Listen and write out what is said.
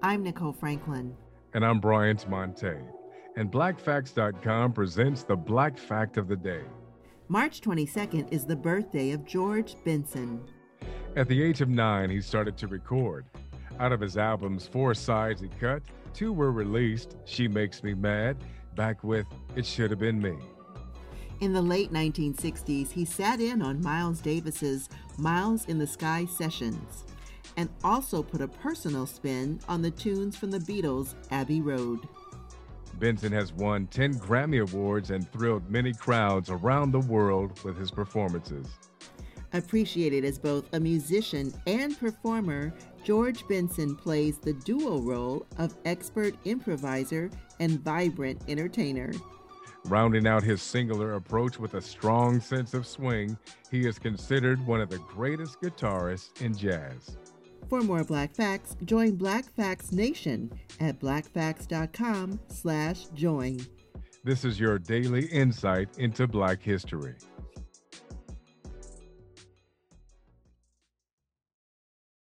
I'm Nicole Franklin. And I'm Bryant Monte. And BlackFacts.com presents the Black Fact of the Day. March 22nd is the birthday of George Benson. At the age of nine, he started to record. Out of his albums, four sides he cut, two were released She Makes Me Mad, back with It Should Have Been Me. In the late 1960s, he sat in on Miles Davis's Miles in the Sky sessions and also put a personal spin on the tunes from the Beatles' Abbey Road. Benson has won 10 Grammy Awards and thrilled many crowds around the world with his performances. Appreciated as both a musician and performer, George Benson plays the dual role of expert improviser and vibrant entertainer. Rounding out his singular approach with a strong sense of swing, he is considered one of the greatest guitarists in jazz. For more Black Facts, join Black Facts Nation at blackfacts.com slash join. This is your daily insight into Black history.